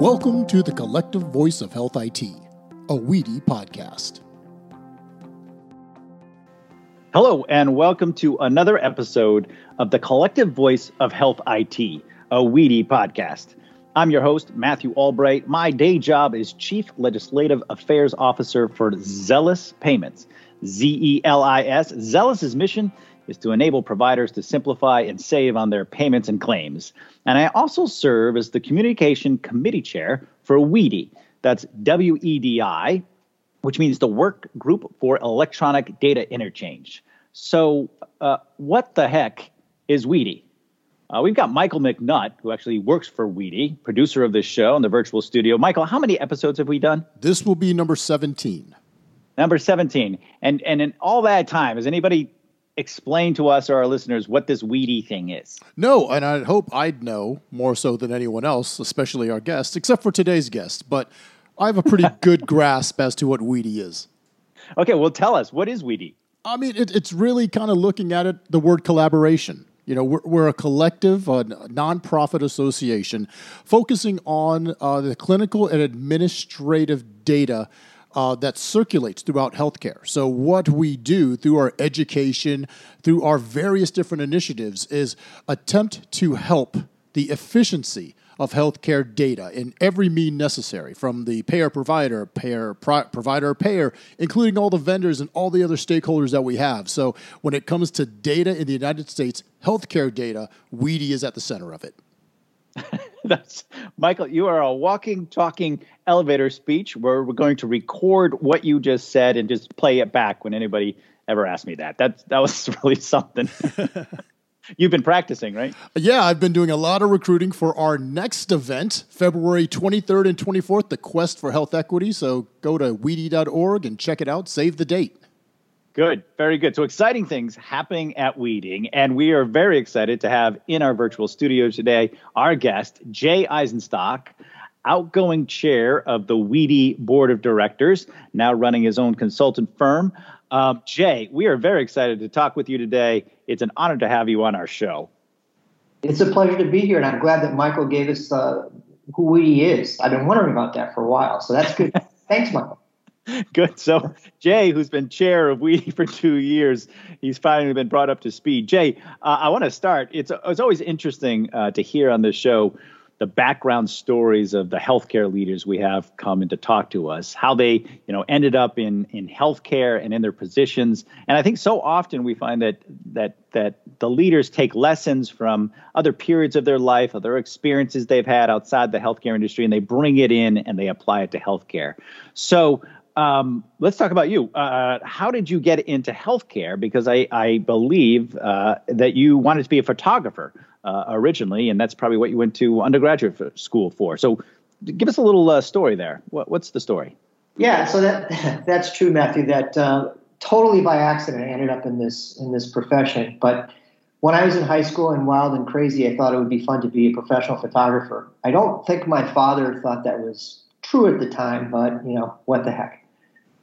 Welcome to the Collective Voice of Health IT, a WEDI podcast. Hello, and welcome to another episode of the Collective Voice of Health IT, a WEDI podcast. I'm your host, Matthew Albright. My day job is Chief Legislative Affairs Officer for Zelis Payments, Z E L I S. Zelis's mission is to enable providers to simplify and save on their payments and claims. And I also serve as the Communication Committee Chair for WEDI. That's W E D I, which means the Work Group for Electronic Data Interchange. So, uh, what the heck is WEDI? Uh, we've got Michael McNutt, who actually works for WEDI, producer of this show in the virtual studio. Michael, how many episodes have we done? This will be number 17. Number 17. And, and in all that time, has anybody explain to us or our listeners what this WEDI thing is. No, and I hope I'd know more so than anyone else, especially our guests, except for today's guest. But I have a pretty good grasp as to what WEDI is. Okay, well, tell us what is WEDI. I mean, it, it's really kind of looking at it the word collaboration. You know, we're, we're a collective, a nonprofit association focusing on uh, the clinical and administrative data uh, that circulates throughout healthcare. So, what we do through our education, through our various different initiatives, is attempt to help the efficiency of healthcare data in every mean necessary, from the payer provider, payer pro- provider payer, including all the vendors and all the other stakeholders that we have. So, when it comes to data in the United States, healthcare data, WEDI is at the center of it. That's Michael. You are a walking, talking elevator speech where we're going to record what you just said and just play it back when anybody ever asked me that. That that was really something. You've been practicing, right? Yeah, I've been doing a lot of recruiting for our next event, February 23rd and 24th, the Quest for Health Equity. So go to wedi.org and check it out. Save the date. Good, very good. So exciting things happening at WEDI, and we are very excited to have in our virtual studio today our guest Jay Eisenstock, outgoing chair of the WEDI Board of Directors, now running his own consultant firm. Um, Jay, we are very excited to talk with you today. It's an honor to have you on our show. It's a pleasure to be here, and I'm glad that Michael gave us uh, who WEDI is. I've been wondering about that for a while, so that's good. Thanks, Michael. Good. So Jay, who's been chair of WEDI for two years, he's finally been brought up to speed. Jay, uh, I want to start. It's it's always interesting uh, to hear on this show the background stories of the healthcare leaders we have come in to talk to us, how they you know ended up in in healthcare and in their positions. And I think so often we find that that that the leaders take lessons from other periods of their life, other experiences they've had outside the healthcare industry, and they bring it in and they apply it to healthcare. So um, let's talk about you. Uh, how did you get into healthcare? Because I, I believe uh, that you wanted to be a photographer uh, originally, and that's probably what you went to undergraduate school for. So, give us a little uh, story there. What, what's the story? Yeah, so that that's true, Matthew. That uh, totally by accident, I ended up in this in this profession. But when I was in high school and wild and crazy, I thought it would be fun to be a professional photographer. I don't think my father thought that was true at the time, but you know what the heck.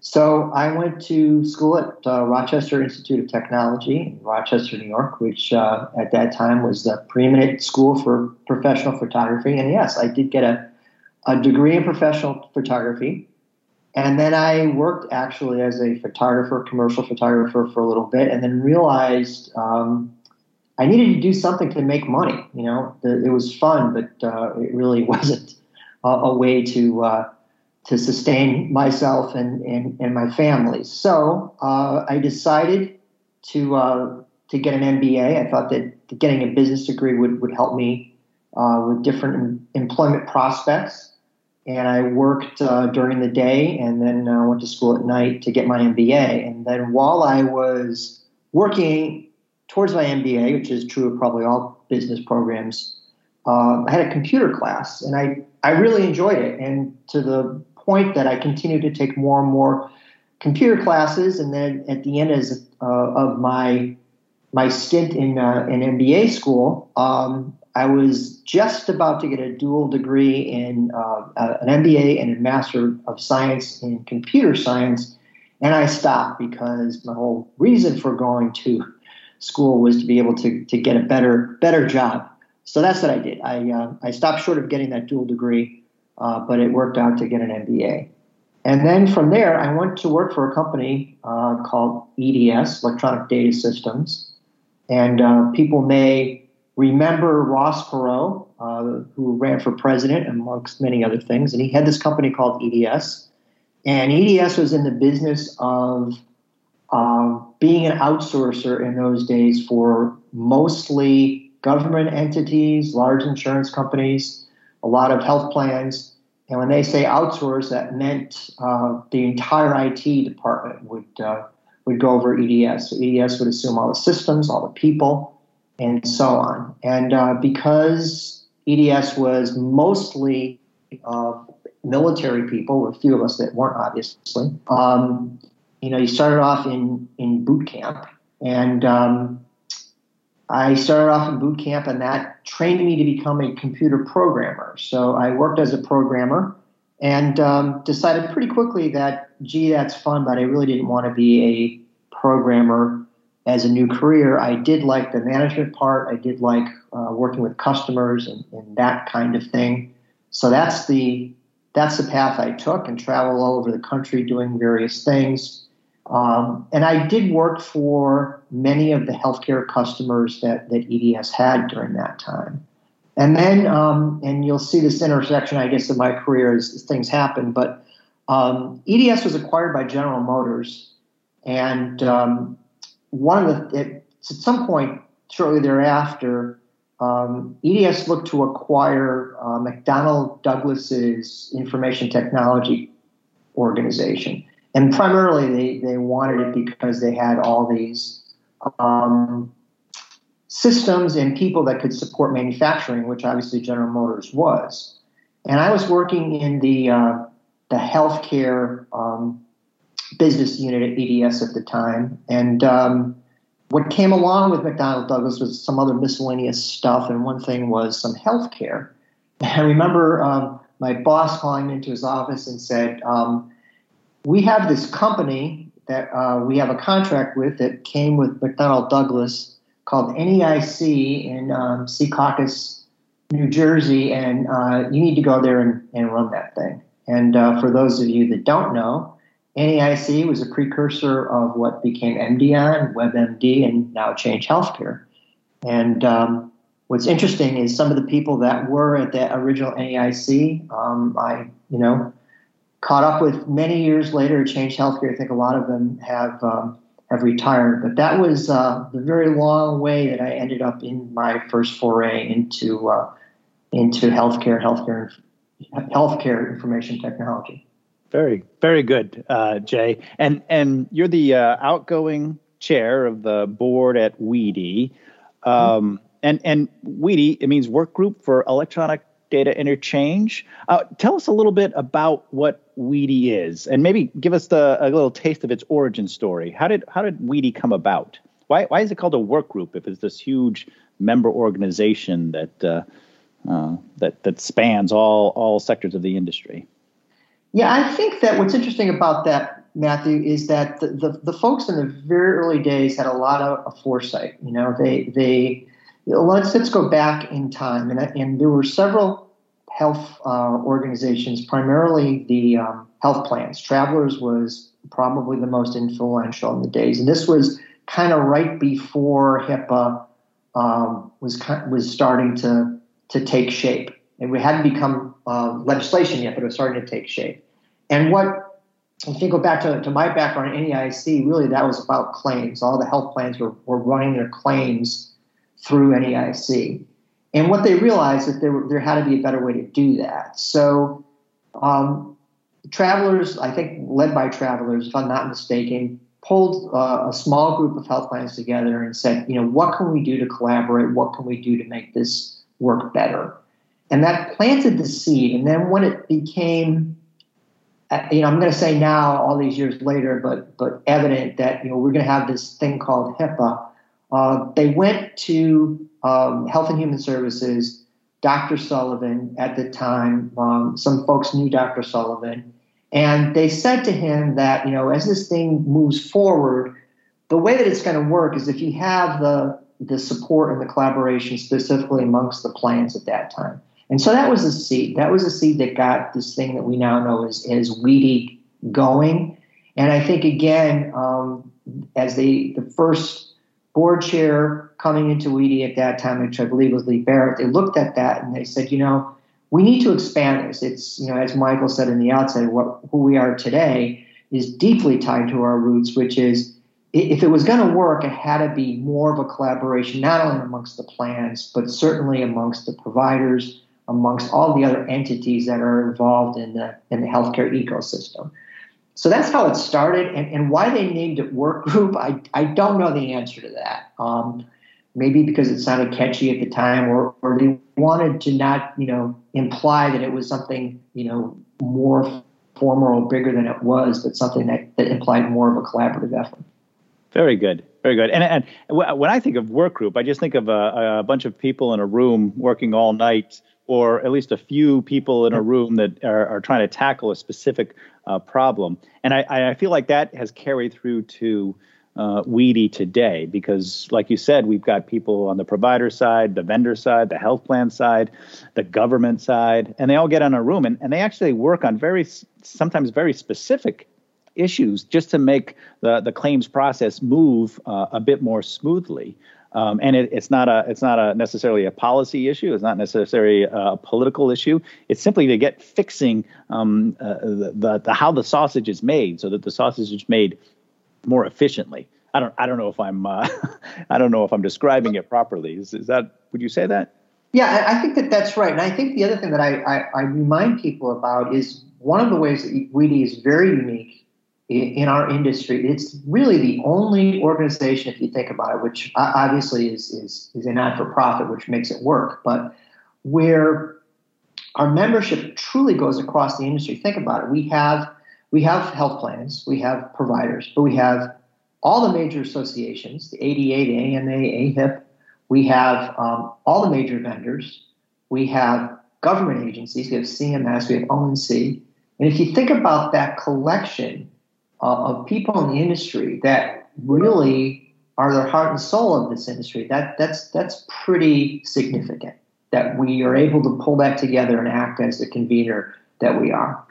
So I went to school at uh, Rochester Institute of Technology in Rochester, New York, which uh, at that time was the preeminent school for professional photography. And yes, I did get a, a degree in professional photography. And then I worked actually as a photographer, commercial photographer for a little bit, and then realized um, I needed to do something to make money. You know, it was fun, but uh, it really wasn't a, a way to uh, to sustain myself and, and, and my family. So uh, I decided to uh, to get an MBA. I thought that getting a business degree would, would help me uh, with different employment prospects. And I worked uh, during the day and then uh, went to school at night to get my MBA. And then while I was working towards my MBA, which is true of probably all business programs, uh, I had a computer class and I, I really enjoyed it. And to the point that I continued to take more and more computer classes, and then at the end as, uh, of my my stint in uh, in MBA school, um, I was just about to get a dual degree in uh, an MBA and a Master of Science in Computer Science, and I stopped because my whole reason for going to school was to be able to to get a better better job. So that's what I did. I uh, I stopped short of getting that dual degree uh, but it worked out to get an MBA. And then from there, I went to work for a company uh, called EDS, Electronic Data Systems. And uh, people may remember Ross Perot, uh, who ran for president, amongst many other things. And he had this company called EDS. And EDS was in the business of um, being an outsourcer in those days for mostly government entities, large insurance companies, a lot of health plans. And when they say outsource, that meant uh, the entire IT department would uh, would go over EDS. So EDS would assume all the systems, all the people, and so on. And uh, because EDS was mostly uh, military people, a few of us that weren't, obviously, um, you know, you started off in, in boot camp. And um, I started off in boot camp, and that trained me to become a computer programmer. So I worked as a programmer and um, decided pretty quickly that, gee, that's fun, but I really didn't want to be a programmer as a new career. I did like the management part, I did like uh, working with customers and, and that kind of thing. So that's the that's the path I took and traveled all over the country doing various things. Um, and I did work for many of the healthcare customers that, that EDS had during that time. And then, um, and you'll see this intersection, I guess, in my career as, as things happen, but um, EDS was acquired by General Motors. And um, one of the, at some point shortly thereafter, um, EDS looked to acquire uh, McDonnell Douglas's information technology organization and primarily they, they wanted it because they had all these um, systems and people that could support manufacturing, which obviously General Motors was. And I was working in the uh, the healthcare um, business unit at EDS at the time, and um, what came along with McDonnell Douglas was some other miscellaneous stuff, and one thing was some healthcare. I remember um, my boss calling me into his office and said, um, we have this company that uh, we have a contract with that came with McDonnell Douglas called NEIC in um, Secaucus, New Jersey, and uh, you need to go there and, and run that thing. And uh, for those of you that don't know, NEIC was a precursor of what became Emdeon, WebMD, and now Change Healthcare. And um, what's interesting is some of the people that were at that original NEIC, um, I, you know, caught up with many years later Change Healthcare. I think a lot of them have um, have retired, but that was uh, the very long way that I ended up in my first foray into uh, into healthcare, healthcare, healthcare information technology. Very, very good, uh, Jay. And and you're the uh, outgoing chair of the board at WEDI. Um, mm-hmm. And and WEDI it means Work Group for Electronic data interchange. Uh, tell us a little bit about what WEDI is, and maybe give us the, a little taste of its origin story. How did how did WEDI come about? Why why is it called a work group if it's this huge member organization that uh, uh, that that spans all all sectors of the industry? Yeah, I think that what's interesting about that, Matthew, is that the, the, the folks in the very early days had a lot of, of foresight. You know, they they let's let's go back in time, and, and there were several health uh, organizations, primarily the um, health plans. Travelers was probably the most influential in the days, and this was kind of right before HIPAA um, was was starting to to take shape, and we hadn't become uh, legislation yet, but it was starting to take shape. And what if you go back to, to my background in NEIC, really that was about claims. All the health plans were, were running their claims through NEIC. And what they realized that there, there had to be a better way to do that. So, um, travelers, I think led by travelers, if I'm not mistaken, pulled uh, a small group of health plans together and said, you know, what can we do to collaborate? What can we do to make this work better? And that planted the seed. And then when it became, uh, you know, I'm going to say now, all these years later, but but evident that you know we're going to have this thing called HIPAA uh, they went to um, Health and Human Services, Dr. Sullivan at the time. Um, some folks knew Dr. Sullivan, and they said to him that you know as this thing moves forward, the way that it's going to work is if you have the the support and the collaboration specifically amongst the plans at that time. And so that was a seed. That was a seed that got this thing that we now know as, as WEDI going. And I think, again, um, as they, the first board chair coming into WEDI at that time, which I believe was Lee Barrett, they looked at that and they said, you know, we need to expand this. It's, you know, as Michael said in the outset, what, who we are today is deeply tied to our roots, which is if it was going to work, it had to be more of a collaboration, not only amongst the plans, but certainly amongst the providers, amongst all the other entities that are involved in the in the healthcare ecosystem. So that's how it started, and, and why they named it work group, I, I don't know the answer to that. Um, maybe because it sounded catchy at the time, or, or they wanted to not, you know, imply that it was something, you know, more formal or bigger than it was, but something that, that implied more of a collaborative effort. Very good. Very good. And, and when I think of work group, I just think of a, a bunch of people in a room working all night or at least a few people in a room that are, are trying to tackle a specific uh, problem. And I, I, feel like that has carried through to uh, WEDI today because, like you said, we've got people on the provider side, the vendor side, the health plan side, the government side, and they all get in a room and, and they actually work on very, sometimes very specific issues just to make the, the claims process move uh, a bit more smoothly. Um, and it, it's not a it's not a necessarily a policy issue. It's not necessarily a political issue. It's simply to get fixing um, uh, the, the, the how the sausage is made, so that the sausage is made more efficiently. I don't I don't know if I'm uh, I don't know if I'm describing it properly. Is, is that would you say that? Yeah, I think that that's right. And I think the other thing that I, I, I remind people about is one of the ways that WEDI is very unique in our industry, it's really the only organization, if you think about it, which obviously is, is, is a not for profit, which makes it work, but where our membership truly goes across the industry. Think about it. We have we have health plans, we have providers, but we have all the major associations, the ADA, the AMA, AHIP. We have um, all the major vendors. We have government agencies. We have CMS. We have ONC. And if you think about that collection uh, of people in the industry that really are the heart and soul of this industry. That that's that's pretty significant that we are able to pull that together and act as the convener that we are.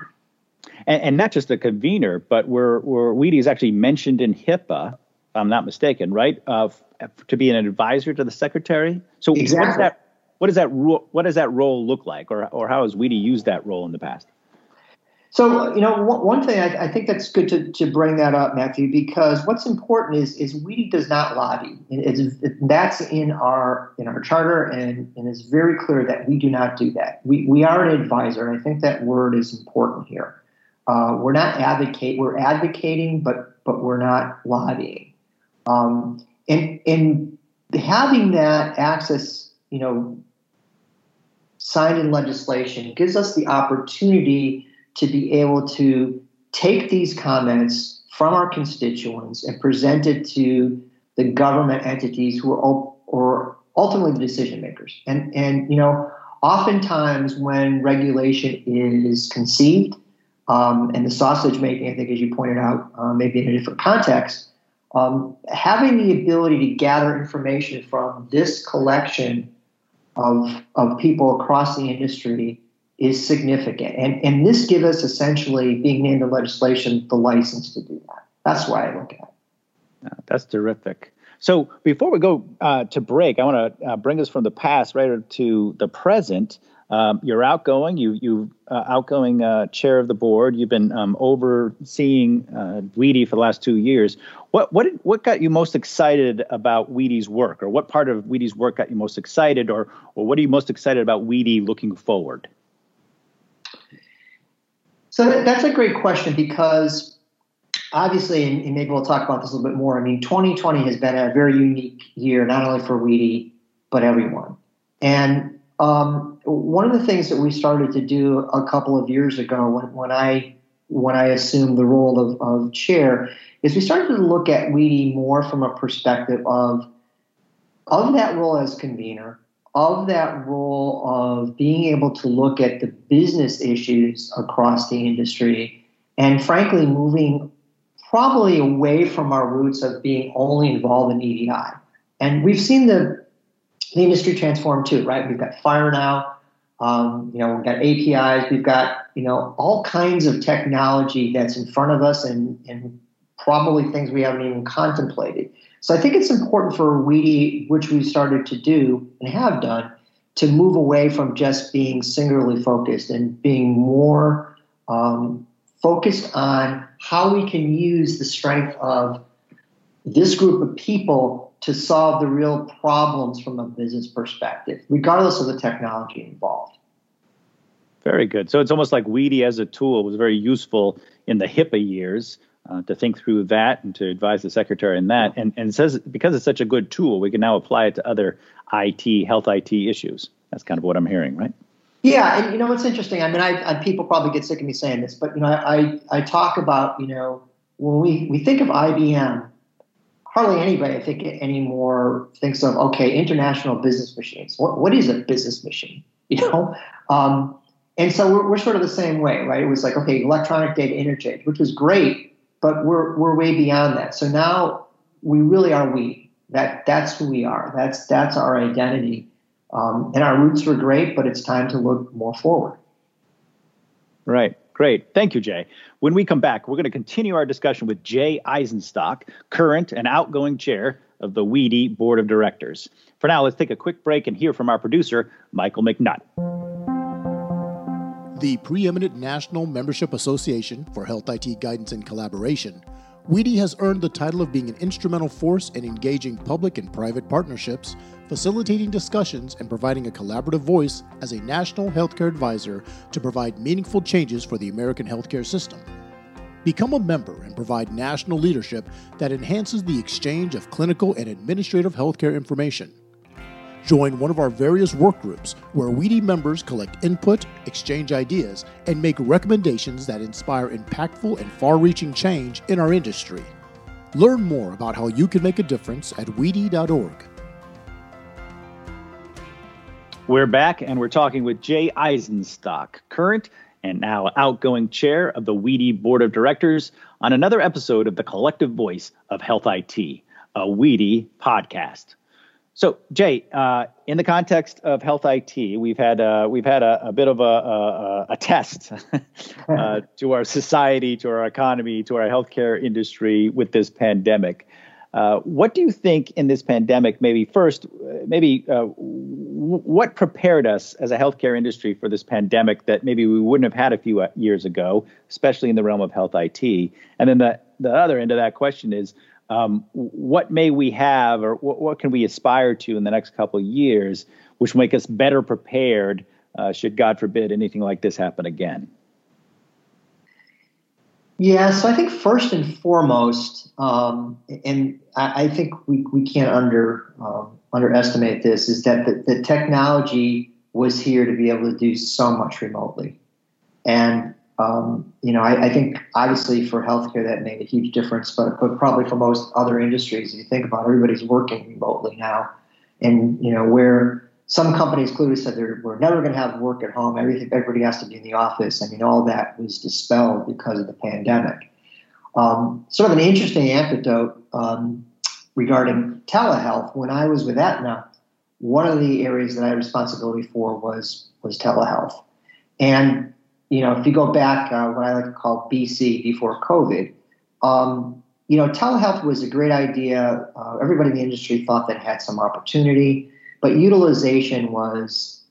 And, and not just the convener, but we're, we're WEDI is actually mentioned in HIPAA, if I'm not mistaken, right? Uh, to be an advisor to the secretary. So exactly. what does that what does that ro- what does that role look like, or or how has WEDI used that role in the past? So, you know, one thing I, I, think that's good to, to bring that up, Matthew, because what's important is is WEDI does not lobby. It's, that's in our in our charter, and, and it's very clear that we do not do that. We, we are an advisor, and I think that word is important here. Uh, we're not advocate. We're advocating, but but we're not lobbying. Um, and and having that access, you know, signed in legislation gives us the opportunity to be able to take these comments from our constituents and present it to the government entities who are or ultimately the decision makers. And and you know, oftentimes when regulation is conceived um, and the sausage making, I think, as you pointed out, uh, maybe in a different context, um, having the ability to gather information from this collection of of people across the industry is significant. And, and this gives us essentially, being named in legislation, the license to do that. That's why I look at it. That's terrific. So before we go uh, to break, I want to uh, bring us from the past right to the present. Um, you're outgoing. You you uh, outgoing uh, chair of the board. You've been um, overseeing uh, WEDI for the last two years. What what did, what got you most excited about WEDI's work, or what part of WEDI's work got you most excited, or or what are you most excited about WEDI looking forward? So that's a great question because obviously, and maybe we'll talk about this a little bit more. I mean, 2020 has been a very unique year, not only for WEDI, but everyone. And um, one of the things that we started to do a couple of years ago when, when I when I assumed the role of, of chair is we started to look at WEDI more from a perspective of of that role as convener, of that role of being able to look at the business issues across the industry and frankly moving probably away from our roots of being only involved in EDI. And we've seen the, the industry transform too, right? We've got FHIR now. Um, you know, we've got APIs, we've got, you know, all kinds of technology that's in front of us and, and probably things we haven't even contemplated. So I think it's important for WEDI, which we've started to do and have done, to move away from just being singularly focused and being more um, focused on how we can use the strength of this group of people to solve the real problems from a business perspective, regardless of the technology involved. Very good. So it's almost like WEDI as a tool was very useful in the HIPAA years uh, to think through that and to advise the secretary in that. And, and says because it's such a good tool, we can now apply it to other IT, health IT issues. That's kind of what I'm hearing, right? Yeah, and you know what's interesting? I mean, I, I, people probably get sick of me saying this, but you know, I, I talk about you know when we, we think of IBM, hardly anybody I think anymore thinks of okay, international business machines. What what is a business machine? You know, um, and so we're, we're sort of the same way, right? It was like okay, electronic data interchange, which was great, but we're we're way beyond that. So now we really are we. That that's who we are. That's that's our identity. Um, and our roots were great, but it's time to look more forward. Right. Great. Thank you, Jay. When we come back, we're going to continue our discussion with Jay Eisenstock, current and outgoing chair of the WEDI Board of Directors. For now, let's take a quick break and hear from our producer, Michael McNutt. The preeminent National Membership Association for Health IT Guidance and Collaboration, WEDI has earned the title of being an instrumental force in engaging public and private partnerships facilitating discussions and providing a collaborative voice as a national healthcare advisor to provide meaningful changes for the American healthcare system. Become a member and provide national leadership that enhances the exchange of clinical and administrative healthcare information. Join one of our various work groups where WEDI members collect input, exchange ideas, and make recommendations that inspire impactful and far reaching change in our industry. Learn more about how you can make a difference at WEDI.org. We're back and we're talking with Jay Eisenstock, current and now outgoing chair of the WEDI Board of Directors, on another episode of the Collective Voice of Health IT, a WEDI podcast. So, Jay, uh, in the context of health IT, we've had uh, we've had a, a bit of a, a, a test uh, to our society, to our economy, to our healthcare industry with this pandemic. Uh, what do you think in this pandemic? Maybe first, uh, maybe uh, w- what prepared us as a healthcare industry for this pandemic that maybe we wouldn't have had a few years ago, especially in the realm of health IT. And then the the other end of that question is, um, what may we have, or what, what, can we aspire to in the next couple of years, which make us better prepared uh, should God forbid anything like this happen again? Yeah, so I think first and foremost, um, and I, I, think we, we can't under um, underestimate this, is that the, the, technology was here to be able to do so much remotely. And, um, you know, I, I, think obviously for healthcare that made a huge difference, but, but probably for most other industries, if you think about it, everybody's working remotely now. And, you know, where some companies clearly said we're never going to have work at home. Everything, everybody has to be in the office. I mean, all that was dispelled because of the pandemic. Um, sort of an interesting anecdote um, regarding telehealth. When I was with Aetna, one of the areas that I had responsibility for was was telehealth. And you know, if you go back, uh, what I like to call BC, before COVID, um, you know, telehealth was a great idea. Uh, everybody in the industry thought that had some opportunity but utilization was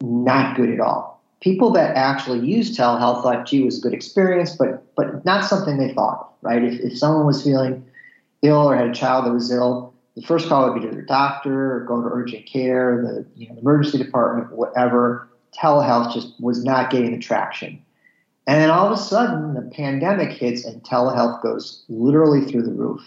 not good at all. People that actually used telehealth thought, gee, it was a good experience, but but not something they thought, right? If, if someone was feeling ill or had a child that was ill, the first call would be to their doctor or go to urgent care, the, you know, the emergency department, whatever. Telehealth just was not getting the traction. And then all of a sudden, the pandemic hits and telehealth goes literally through the roof.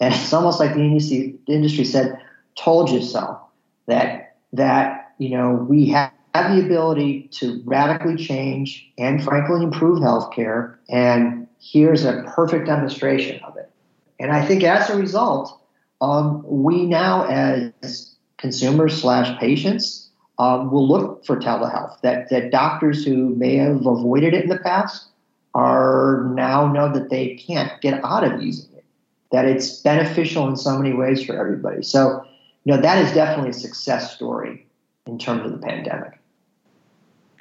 And it's almost like the industry, the industry said, told you so that that you know we have have the ability to radically change and frankly improve healthcare. And here's a perfect demonstration of it. And I think as a result, um, we now as consumers slash patients um, will look for telehealth. That that doctors who may have avoided it in the past are now know that they can't get out of using it. That it's beneficial in so many ways for everybody. So you know, that is definitely a success story in terms of the pandemic.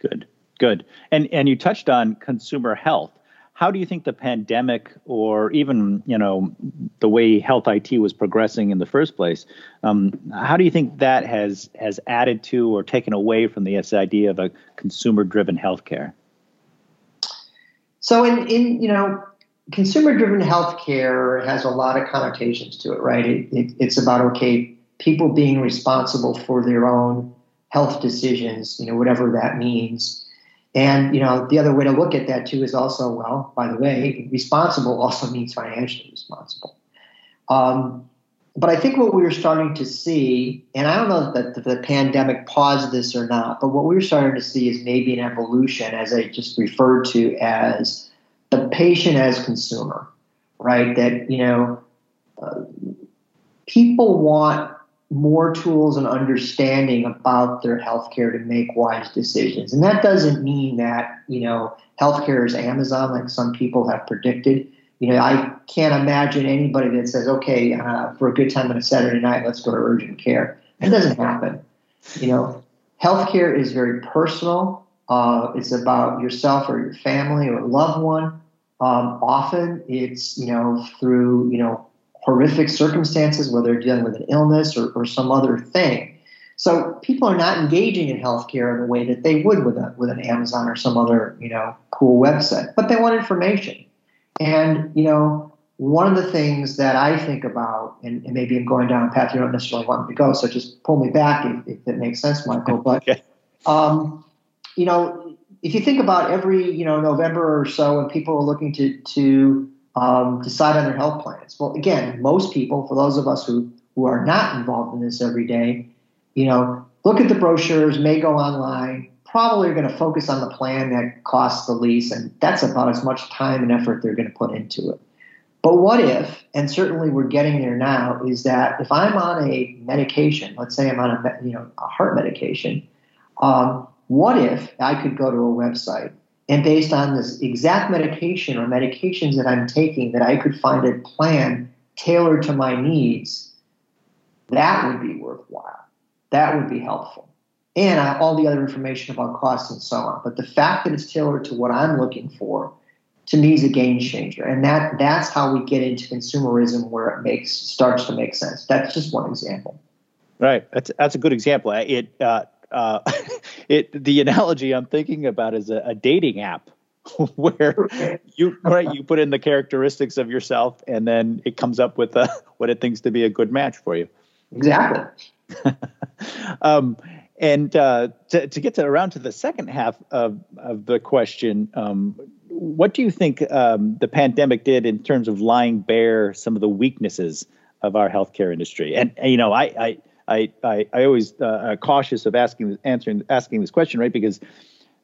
Good, good. And and you touched on consumer health. How do you think the pandemic, or even you know the way health IT was progressing in the first place, um, how do you think that has has added to or taken away from this idea of a consumer-driven healthcare? So in in you know consumer-driven healthcare has a lot of connotations to it, right? It, it, it's about okay people being responsible for their own health decisions, you know, whatever that means. And you know, the other way to look at that too is also, well, by the way, responsible also means financially responsible. Um, but I think what we were starting to see, and I don't know that the, the pandemic paused this or not, but what we were starting to see is maybe an evolution, as I just referred to as the patient as consumer, right? That you know, uh, people want more tools and understanding about their healthcare to make wise decisions. And that doesn't mean that, you know, healthcare is Amazon like some people have predicted. You know, I can't imagine anybody that says, okay, uh, for a good time on a Saturday night, let's go to urgent care. That doesn't happen. You know, healthcare is very personal. Uh, it's about yourself or your family or loved one. Um, often it's, you know, through, you know, horrific circumstances, whether they're dealing with an illness or, or some other thing. So people are not engaging in healthcare in the way that they would with a, with an Amazon or some other you know cool website, but they want information. And you know one of the things that I think about, and, and maybe I'm going down a path you don't necessarily want me to go, so just pull me back if, if it makes sense, Michael. But okay. um, you know, if you think about every you know November or so, when people are looking to to um, decide on their health plans. Well, again, most people, for those of us who, who are not involved in this every day, you know, look at the brochures, may go online, probably are going to focus on the plan that costs the least, and that's about as much time and effort they're going to put into it. But what if, and certainly we're getting there now, is that if I'm on a medication, let's say I'm on a you know a heart medication, um, what if I could go to a website and based on this exact medication or medications that I'm taking, that I could find a plan tailored to my needs, that would be worthwhile. That would be helpful. And all the other information about costs and so on. But the fact that it's tailored to what I'm looking for, to me, is a game changer. And that that's how we get into consumerism, where it makes starts to make sense. That's just one example. Right. That's that's a good example. It uh, uh, it the analogy I'm thinking about is a, a dating app where you right you put in the characteristics of yourself and then it comes up with a, what it thinks to be a good match for you. Exactly. um, and uh, to, to get to around to the second half of, of the question, um, what do you think um, the pandemic did in terms of lying bare some of the weaknesses of our healthcare industry? And, and you know, I, I I I, I always uh, cautious of asking answering asking this question, right? Because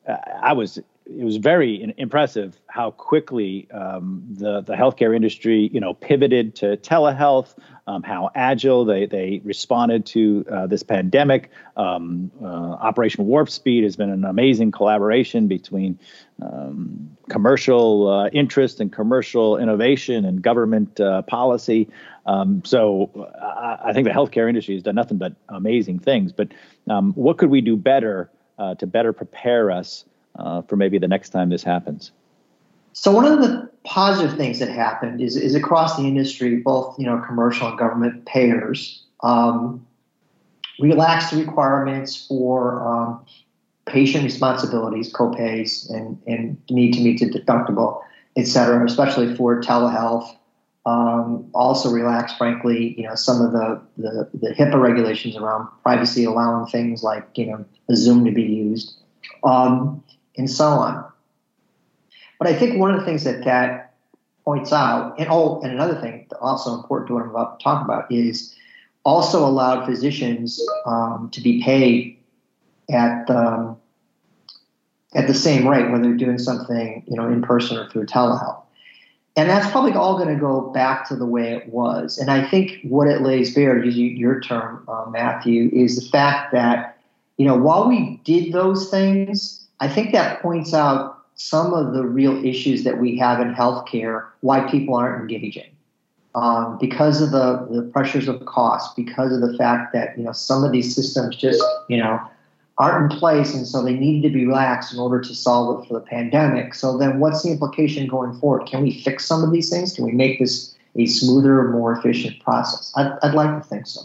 uh, I was it was very impressive how quickly um, the the healthcare industry you know pivoted to telehealth, um, how agile they they responded to uh, this pandemic. Um, uh, Operation Warp Speed has been an amazing collaboration between um, commercial uh, interest and commercial innovation and government uh, policy. Um, so I, I, think the healthcare industry has done nothing but amazing things. But um, what could we do better uh, to better prepare us uh, for maybe the next time this happens? So one of the positive things that happened is, is across the industry, both you know commercial and government payers um, relaxed the requirements for um, patient responsibilities, copays, and, and need to meet the deductible, et cetera, especially for telehealth um, also relax, frankly, you know, some of the, the, the HIPAA regulations around privacy, allowing things like, you know, Zoom to be used, um, and so on. But I think one of the things that that points out, and oh, and another thing also important to what I'm about to talk about is also allowed physicians um, to be paid at um, at the same rate, whether they're doing something, you know, in person or through telehealth. And that's probably all going to go back to the way it was. And I think what it lays bare, use your term, uh, Matthew, is the fact that, you know, while we did those things, I think that points out some of the real issues that we have in healthcare, why people aren't engaging. Um, because of the, the pressures of cost, because of the fact that, you know, some of these systems just, you know, aren't in place, and so they needed to be relaxed in order to solve it for the pandemic. So then, what's the implication going forward? Can we fix some of these things? Can we make this a smoother, more efficient process? I'd, I'd like to think so.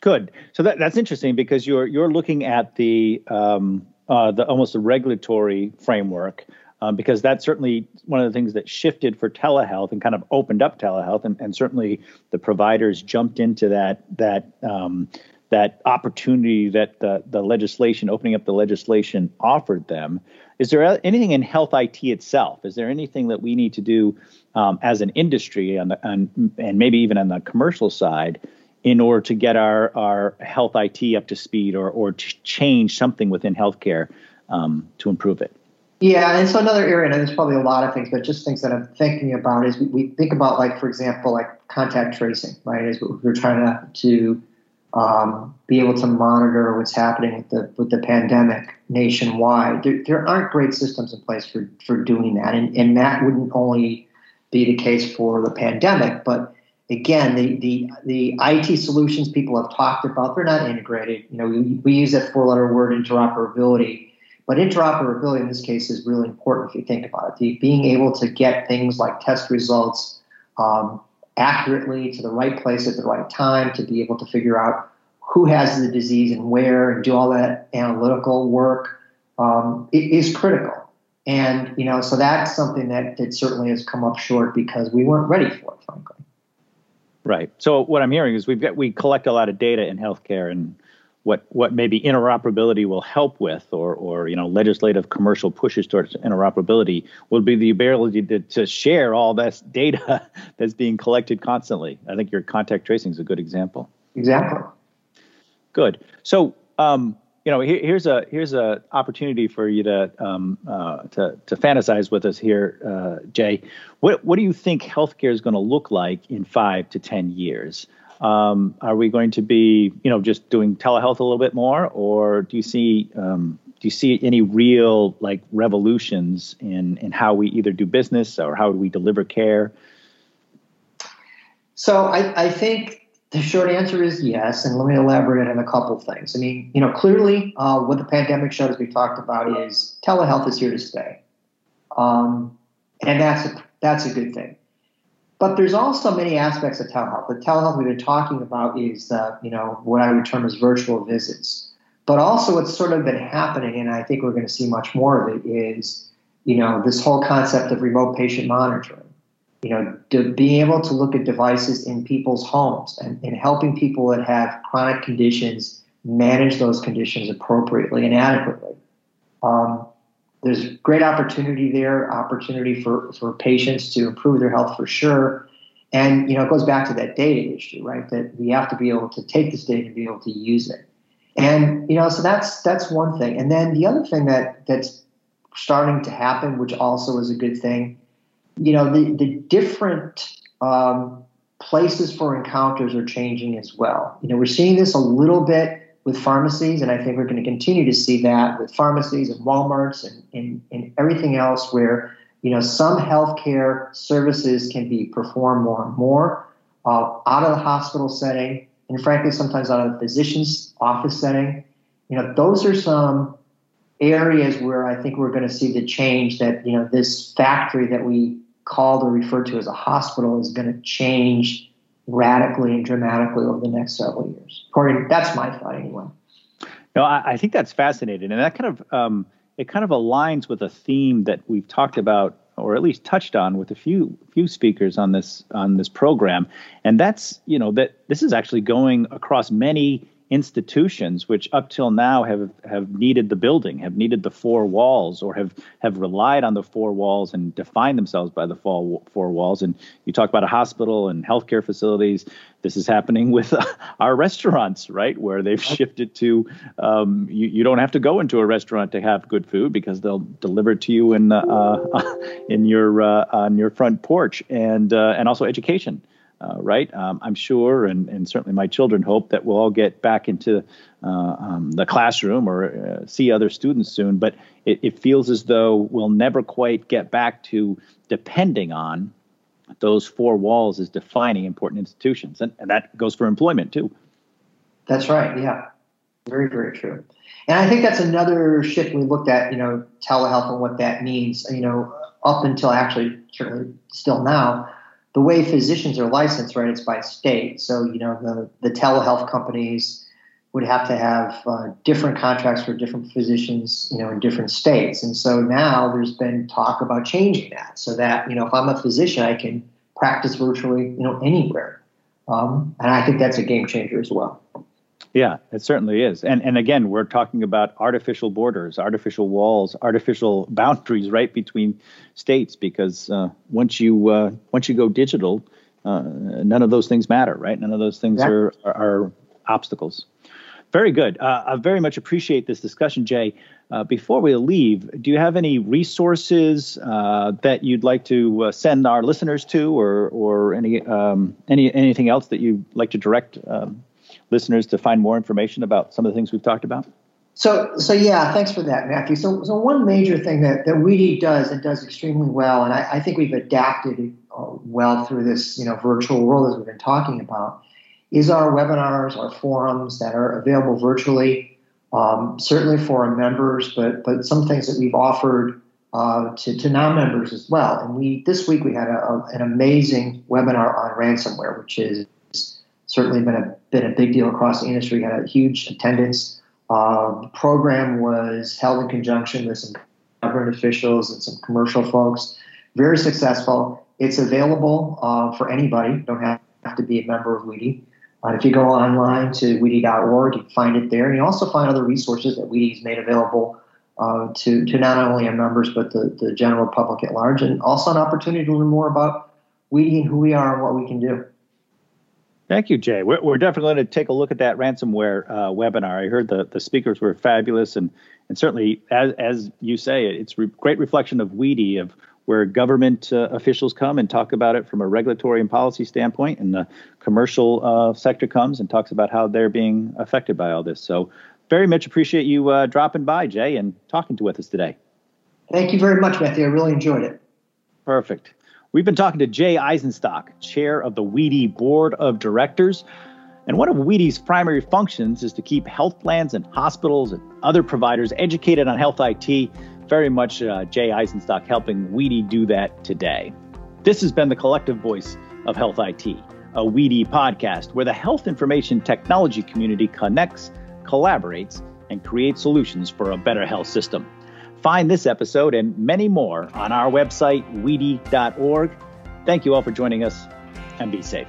Good. So that, that's interesting because you're you're looking at the um, uh, the almost a regulatory framework um, because that's certainly one of the things that shifted for telehealth and kind of opened up telehealth, and, and certainly the providers jumped into that that um, that opportunity that the, the legislation, opening up the legislation, offered them. Is there anything in health IT itself? Is there anything that we need to do um, as an industry on the, on, and maybe even on the commercial side in order to get our, our health IT up to speed or, or to change something within healthcare um, to improve it? Yeah, and so another area, and there's probably a lot of things, but just things that I'm thinking about is we, think about, like, for example, like contact tracing, right? Is we're trying to, to um, be able to monitor what's happening with the with the pandemic nationwide. There, there aren't great systems in place for for doing that, and and that wouldn't only be the case for the pandemic, but again, the the the IT solutions people have talked about they're not integrated. You know, we, we use that four letter word interoperability. But interoperability in this case is really important if you think about it. The, being able to get things like test results, um, accurately to the right place at the right time to be able to figure out who has the disease and where and do all that analytical work um, is critical. And you know, so that's something that, that certainly has come up short because we weren't ready for it, frankly. Right. So what I'm hearing is we've got we collect a lot of data in healthcare, and what what maybe interoperability will help with, or or you know legislative commercial pushes towards interoperability will be the ability to, to share all this data that's being collected constantly. I think your contact tracing is a good example. Exactly. Good. So um, you know here, here's a here's a opportunity for you to um, uh, to to fantasize with us here, uh, Jay. What what do you think healthcare is going to look like in five to ten years? Um, are we going to be, you know, just doing telehealth a little bit more, or do you see um, do you see any real like revolutions in in how we either do business or how we deliver care? So I, I think the short answer is yes, and let me elaborate on a couple things. I mean, you know, clearly uh, what the pandemic showed, as we talked about, is telehealth is here to stay, um, and that's a that's a good thing. But there's also many aspects of telehealth. The telehealth we've been talking about is, uh, you know, what I would term as virtual visits. But also, what's sort of been happening, and I think we're going to see much more of it, is, you know, this whole concept of remote patient monitoring. You know, to being able to look at devices in people's homes and, and helping people that have chronic conditions manage those conditions appropriately and adequately. Um, there's great opportunity there, opportunity for, for patients to improve their health for sure. And you know, it goes back to that data issue, right? That we have to be able to take this data and be able to use it. And you know, so that's that's one thing. And then the other thing that that's starting to happen, which also is a good thing, you know, the the different um, places for encounters are changing as well. You know, we're seeing this a little bit with pharmacies, and I think we're going to continue to see that with pharmacies and WalMarts and, and, and everything else where you know some healthcare services can be performed more and more uh, out of the hospital setting, and frankly, sometimes out of the physician's office setting. You know, those are some areas where I think we're going to see the change that you know this factory that we called or referred to as a hospital is going to change radically and dramatically over the next several years. According, that's my thought anyway. No, I, I think that's fascinating, and that kind of um, it kind of aligns with a theme that we've talked about, or at least touched on, with a few few speakers on this on this program, and that's you know that this is actually going across many institutions which up till now have have needed the building have needed the four walls or have have relied on the four walls and defined themselves by the four, four walls. And you talk about a hospital and healthcare facilities. This is happening with uh, our restaurants right? Where they've shifted to um, you, you don't have to go into a restaurant to have good food because they'll deliver it to you in uh, in your uh, on your front porch. And uh, and also education uh, right? Um, I'm sure, and, and certainly my children hope that we'll all get back into uh, um, the classroom or uh, see other students soon. But it, it, feels as though we'll never quite get back to depending on those four walls as defining important institutions, and, and that goes for employment too. That's right. Yeah. Very, very true. And I think that's another shift we looked at, you know, telehealth and what that means. You know, up until actually, certainly still now, the way physicians are licensed, right? It's by state. So you know, the the telehealth companies would have to have uh, different contracts for different physicians, you know, in different states. And so now there's been talk about changing that so that you know, if I'm a physician, I can practice virtually, you know, anywhere. Um, and I think that's a game changer as well. Yeah, it certainly is. And and again, we're talking about artificial borders, artificial walls, artificial boundaries right between states because uh, once you uh, once you go digital, uh, none of those things matter, right? None of those things yeah. are, are, are obstacles. Very good. Uh, I very much appreciate this discussion, Jay. Uh, before we leave, do you have any resources uh, that you'd like to uh, send our listeners to, or or any um, any anything else that you'd like to direct um, listeners to find more information about some of the things we've talked about? So, so yeah, thanks for that, Matthew. So, so one major thing that, that WEDI does and does extremely well, and I, I think we've adapted uh, well through this, you know, virtual world as we've been talking about, is our webinars, our forums that are available virtually, um, certainly for our members, but but some things that we've offered uh, to, to non-members as well. And we this week we had a, a, an amazing webinar on ransomware, which is certainly been a been a big deal across the industry. Had a huge attendance. Uh, the program was held in conjunction with some government officials and some commercial folks. Very successful. It's available uh, for anybody. Don't have, have to be a member of WEDI. Uh, if you go online to WEDI.org, you can find it there. And you also find other resources that WEDI's made available uh, to, to not only our members, but the, the general public at large, and also an opportunity to learn more about WEDI and who we are and what we can do. Thank you, Jay. We're, we're definitely going to take a look at that ransomware uh, webinar. I heard the, the speakers were fabulous, and, and certainly, as, as you say, it's a great reflection of WEDI, of where government uh, officials come and talk about it from a regulatory and policy standpoint, and the commercial uh, sector comes and talks about how they're being affected by all this. So, very much appreciate you uh, dropping by, Jay, and talking to with us today. Thank you very much, Matthew. I really enjoyed it. Perfect. We've been talking to Jay Eisenstock, chair of the WEDI Board of Directors. And one of WEDI's primary functions is to keep health plans and hospitals and other providers educated on health IT very much uh, Jay Eisenstock helping WEDI do that today. This has been the collective voice of Health IT, a WEDI podcast where the health information technology community connects, collaborates, and creates solutions for a better health system. Find this episode and many more on our website, wedi.org. Thank you all for joining us and be safe.